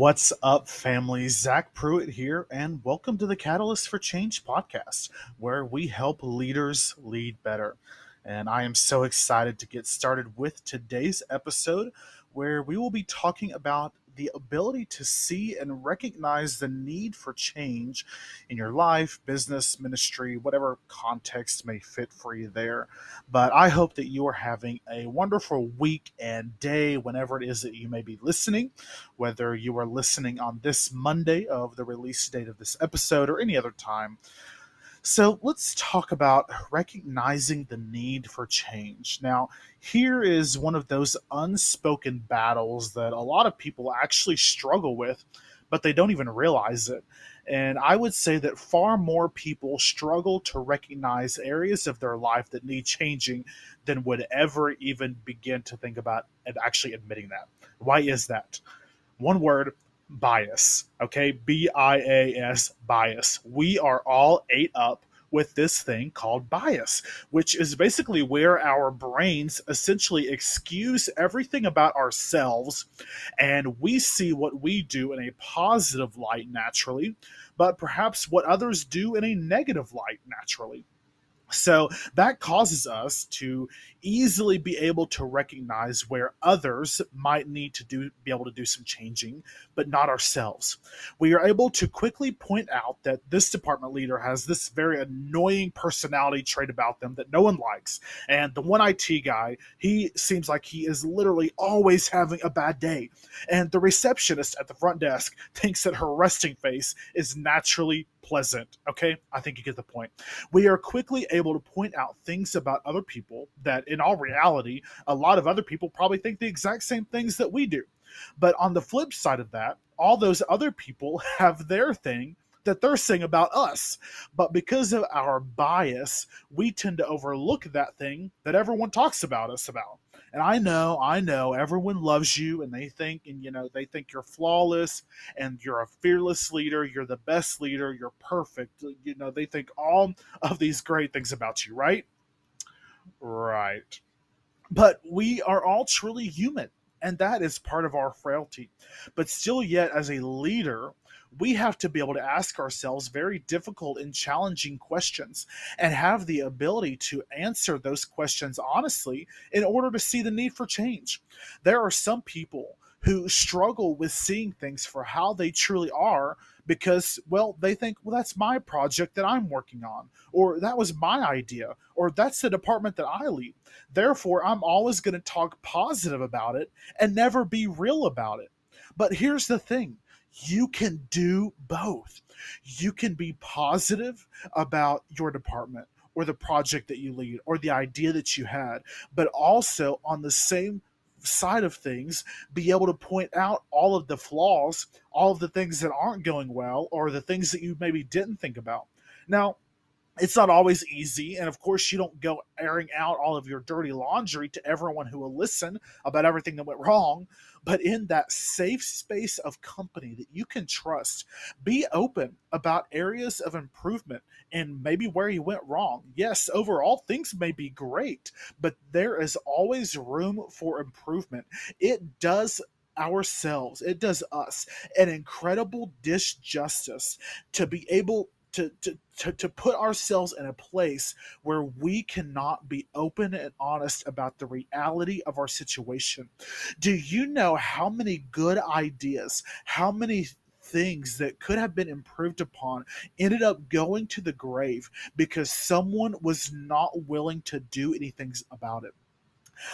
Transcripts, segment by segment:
What's up, family? Zach Prewitt here, and welcome to the Catalyst for Change podcast, where we help leaders lead better. And I am so excited to get started with today's episode, where we will be talking about the ability to see and recognize the need for change in your life, business, ministry, whatever context may fit for you there. But I hope that you are having a wonderful week and day whenever it is that you may be listening, whether you are listening on this Monday of the release date of this episode or any other time. So let's talk about recognizing the need for change. Now, here is one of those unspoken battles that a lot of people actually struggle with, but they don't even realize it. And I would say that far more people struggle to recognize areas of their life that need changing than would ever even begin to think about and actually admitting that. Why is that? One word bias. Okay, B I A S, bias. We are all ate up with this thing called bias, which is basically where our brains essentially excuse everything about ourselves and we see what we do in a positive light naturally, but perhaps what others do in a negative light naturally. So that causes us to easily be able to recognize where others might need to do be able to do some changing, but not ourselves. We are able to quickly point out that this department leader has this very annoying personality trait about them that no one likes. And the one IT guy, he seems like he is literally always having a bad day. And the receptionist at the front desk thinks that her resting face is naturally pleasant. Okay, I think you get the point. We are quickly able to point out things about other people that, in all reality, a lot of other people probably think the exact same things that we do. But on the flip side of that, all those other people have their thing that they're saying about us. But because of our bias, we tend to overlook that thing that everyone talks about us about. And I know, I know everyone loves you and they think, and you know, they think you're flawless and you're a fearless leader, you're the best leader, you're perfect. Uh, you know, they think all of these great things about you, right? Right. But we are all truly human and that is part of our frailty. But still, yet, as a leader, we have to be able to ask ourselves very difficult and challenging questions and have the ability to answer those questions honestly in order to see the need for change. There are some people who struggle with seeing things for how they truly are because, well, they think, well, that's my project that I'm working on, or that was my idea, or that's the department that I lead. Therefore, I'm always going to talk positive about it and never be real about it. But here's the thing you can do both. You can be positive about your department or the project that you lead or the idea that you had, but also on the same side of things be able to point out all of the flaws, all of the things that aren't going well, or the things that you maybe didn't think about. Now, it's not always easy. And of course, you don't go airing out all of your dirty laundry to everyone who will listen about everything that went wrong. But in that safe space of company that you can trust, be open about areas of improvement and maybe where you went wrong. Yes, overall, things may be great, but there is always room for improvement. It does ourselves, it does us an incredible disjustice to be able to, to, to, to put ourselves in a place where we cannot be open and honest about the reality of our situation. Do you know how many good ideas, how many things that could have been improved upon ended up going to the grave because someone was not willing to do anything about it?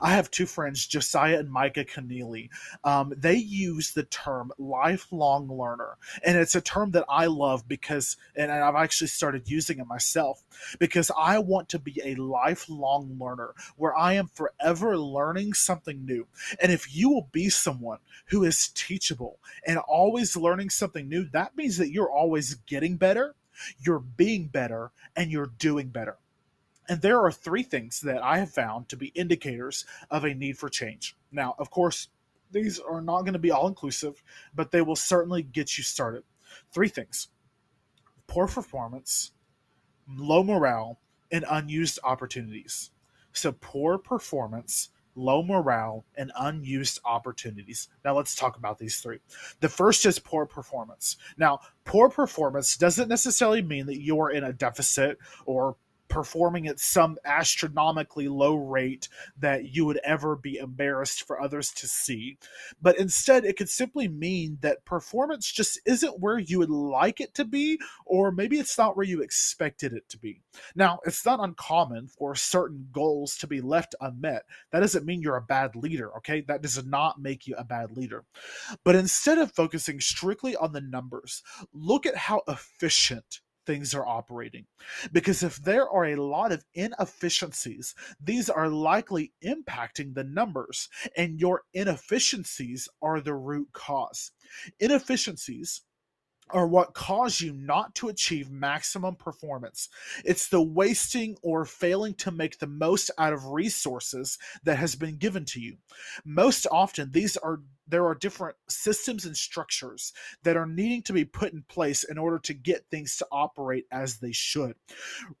I have two friends, Josiah and Micah Keneally. Um, they use the term lifelong learner. And it's a term that I love because, and I've actually started using it myself, because I want to be a lifelong learner where I am forever learning something new. And if you will be someone who is teachable and always learning something new, that means that you're always getting better, you're being better, and you're doing better. And there are three things that I have found to be indicators of a need for change. Now, of course, these are not going to be all inclusive, but they will certainly get you started. Three things poor performance, low morale, and unused opportunities. So, poor performance, low morale, and unused opportunities. Now, let's talk about these three. The first is poor performance. Now, poor performance doesn't necessarily mean that you're in a deficit or performing at some astronomically low rate that you would ever be embarrassed for others to see. But instead, it could simply mean that performance just isn't where you would like it to be, or maybe it's not where you expected it to be. Now, it's not uncommon for certain goals to be left unmet. That doesn't mean you're a bad leader, okay? That does not make you a bad leader. But instead of focusing strictly on the numbers, look at how efficient things are operating. Because if there are a lot of inefficiencies, these are likely impacting the numbers, and your inefficiencies are the root cause. Inefficiencies are what cause you not to achieve maximum performance. It's the wasting or failing to make the most out of resources that has been given to you. Most often, these are there are different systems and structures that are needing to be put in place in order to get things to operate as they should.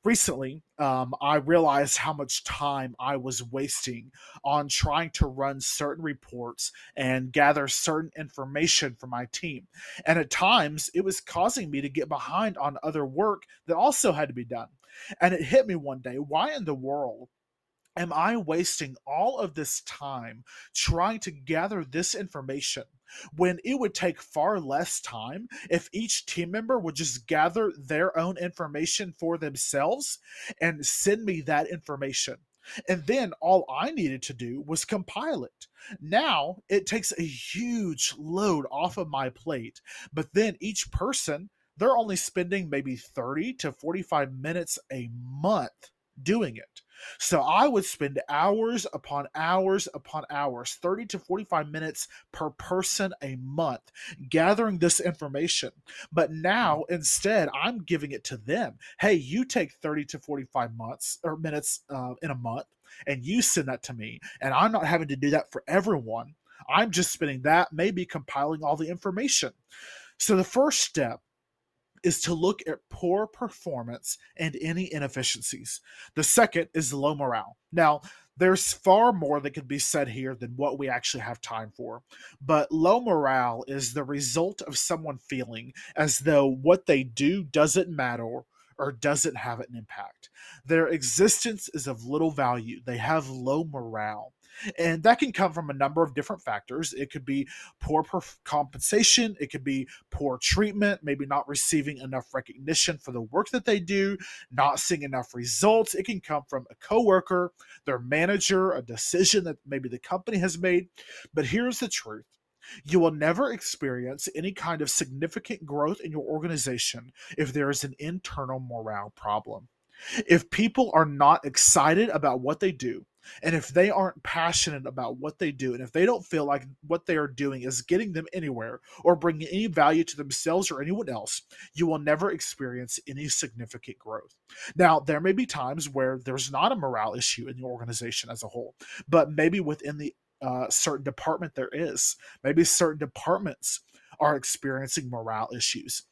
Recently, um, I realized how much time I was wasting on trying to run certain reports and gather certain information for my team. And at times, it was causing me to get behind on other work that also had to be done. And it hit me one day why in the world am I wasting all of this time trying to gather this information when it would take far less time if each team member would just gather their own information for themselves and send me that information? And then all I needed to do was compile it. Now it takes a huge load off of my plate, but then each person, they're only spending maybe 30 to 45 minutes a month doing it. So I would spend hours upon hours upon hours, 30 to 45 minutes per person a month, gathering this information. But now instead, I'm giving it to them. Hey, you take 30 to 45 months or minutes uh, in a month and you send that to me. And I'm not having to do that for everyone. I'm just spending that, maybe compiling all the information. So the first step is to look at poor performance and any inefficiencies. The second is low morale. Now, there's far more that could be said here than what we actually have time for. But low morale is the result of someone feeling as though what they do doesn't matter or doesn't have an impact. Their existence is of little value. They have low morale. And that can come from a number of different factors. It could be poor perf- compensation, it could be poor treatment, maybe not receiving enough recognition for the work that they do, not seeing enough results. It can come from a coworker, their manager, a decision that maybe the company has made. But here's the truth. You will never experience any kind of significant growth in your organization if there is an internal morale problem. If people are not excited about what they do, and if they aren't passionate about what they do, and if they don't feel like what they are doing is getting them anywhere or bringing any value to themselves or anyone else, you will never experience any significant growth. Now, there may be times where there's not a morale issue in the organization as a whole, but maybe within the uh, certain department there is. Maybe certain departments are experiencing morale issues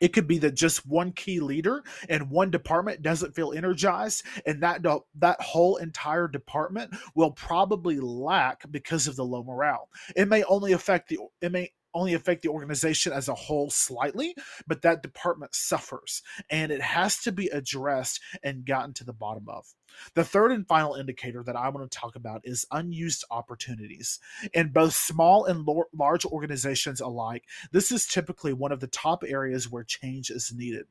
it could be that just one key leader in one department doesn't feel energized and that that whole entire department will probably lack because of the low morale. It may only affect the it may only affect the organization as a whole slightly, but that department suffers and it has to be addressed and gotten to the bottom of. The third and final indicator that I want to talk about is unused opportunities. In both small and large organizations alike, this is typically one of the top areas where change is needed.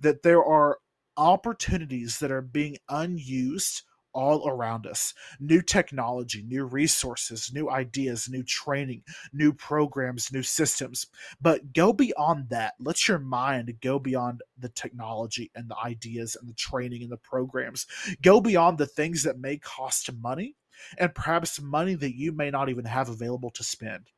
That there are opportunities that are being unused all around us new technology, new resources, new ideas, new training, new programs, new systems. But go beyond that. Let your mind go beyond the technology and the ideas and the training and the programs. Go beyond the things that may cost money and perhaps money that you may not even have available to spend.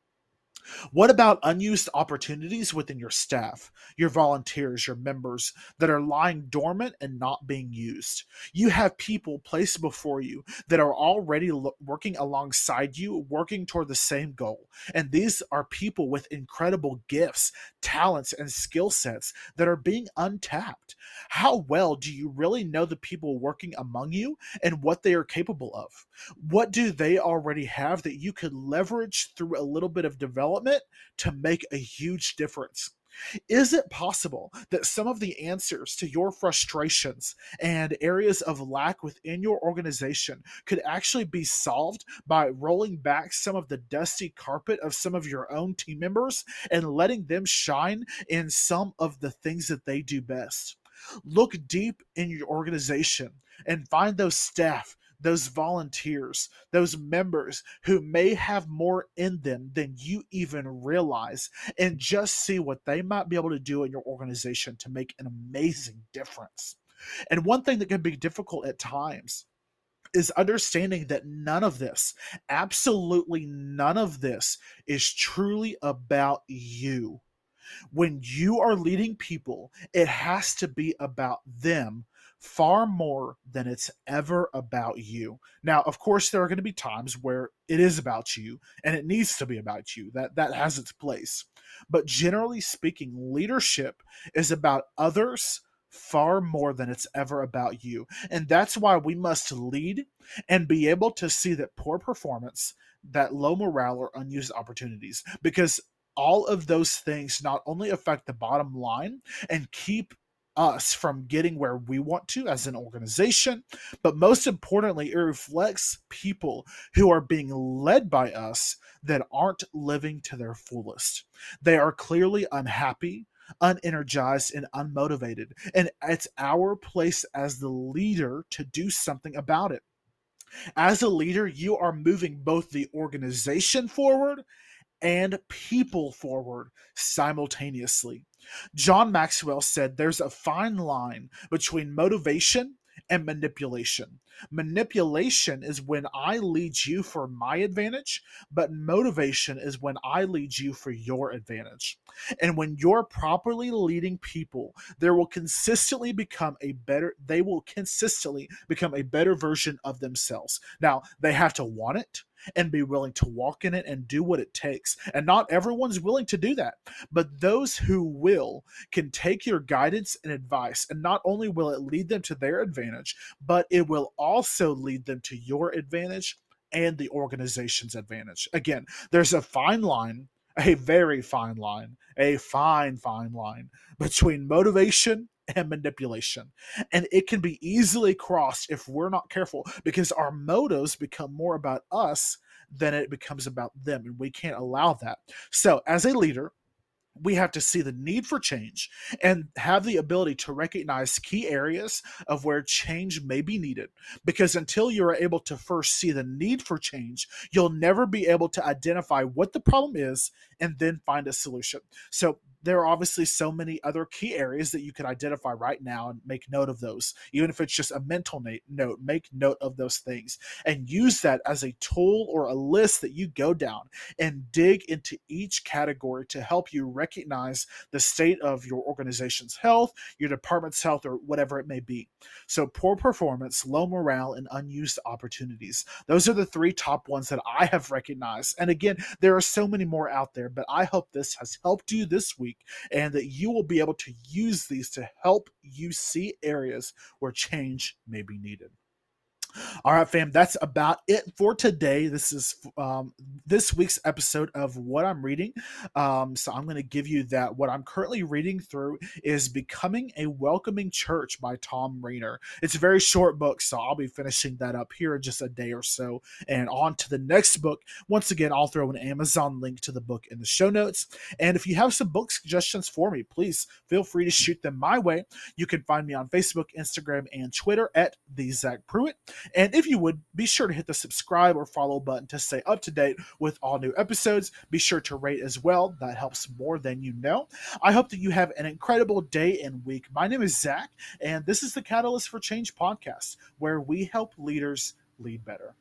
What about unused opportunities within your staff, your volunteers, your members that are lying dormant and not being used? You have people placed before you that are already lo- working alongside you, working toward the same goal. And these are people with incredible gifts, talents, and skill sets that are being untapped. How well do you really know the people working among you and what they are capable of? What do they already have that you could leverage through a little bit of development? Development to make a huge difference. Is it possible that some of the answers to your frustrations and areas of lack within your organization could actually be solved by rolling back some of the dusty carpet of some of your own team members and letting them shine in some of the things that they do best? Look deep in your organization and find those staff those volunteers, those members who may have more in them than you even realize, and just see what they might be able to do in your organization to make an amazing difference. And one thing that can be difficult at times is understanding that none of this, absolutely none of this, is truly about you. When you are leading people, it has to be about them far more than it's ever about you. Now, of course, there are going to be times where it is about you and it needs to be about you. That that has its place. But generally speaking, leadership is about others far more than it's ever about you. And that's why we must lead and be able to see that poor performance, that low morale or unused opportunities because all of those things not only affect the bottom line and keep us from getting where we want to as an organization, but most importantly, it reflects people who are being led by us that aren't living to their fullest. They are clearly unhappy, unenergized, and unmotivated. And it's our place as the leader to do something about it. As a leader, you are moving both the organization forward and people forward simultaneously. John Maxwell said there's a fine line between motivation and manipulation. Manipulation is when I lead you for my advantage, but motivation is when I lead you for your advantage. And when you're properly leading people, there will consistently become a better they will consistently become a better version of themselves. Now, they have to want it and be willing to walk in it and do what it takes. And not everyone's willing to do that. But those who will can take your guidance and advice, and not only will it lead them to their advantage, but it will also lead them to your advantage and the organization's advantage. Again, there's a fine line, a very fine line, a fine, fine line between motivation and manipulation. And it can be easily crossed if we're not careful because our motives become more about us than it becomes about them. And we can't allow that. So, as a leader, we have to see the need for change and have the ability to recognize key areas of where change may be needed. Because until you are able to first see the need for change, you'll never be able to identify what the problem is and then find a solution. So, there are obviously so many other key areas that you could identify right now and make note of those. Even if it's just a mental note, make note of those things and use that as a tool or a list that you go down and dig into each category to help you recognize the state of your organization's health, your department's health, or whatever it may be. So, poor performance, low morale, and unused opportunities. Those are the three top ones that I have recognized. And again, there are so many more out there, but I hope this has helped you this week week, and that you will be able to use these to help you see areas where change may be needed. All right, fam, that's about it for today. This is um, this week's episode of what I'm reading. Um, so I'm going to give you that. What I'm currently reading through is Becoming a Welcoming Church by Thom Rainer. It's a very short book, so I'll be finishing that up here in just a day or so. And on to the next book. Once again, I'll throw an Amazon link to the book in the show notes. And if you have some book suggestions for me, please feel free to shoot them my way. You can find me on Facebook, Instagram, and Twitter at the Zach Prewitt. And if you would, be sure to hit the subscribe or follow button to stay up to date with all new episodes. Be sure to rate as well. That helps more than you know. I hope that you have an incredible day and week. My name is Zach, and this is the Catalyst for Change podcast, where we help leaders lead better.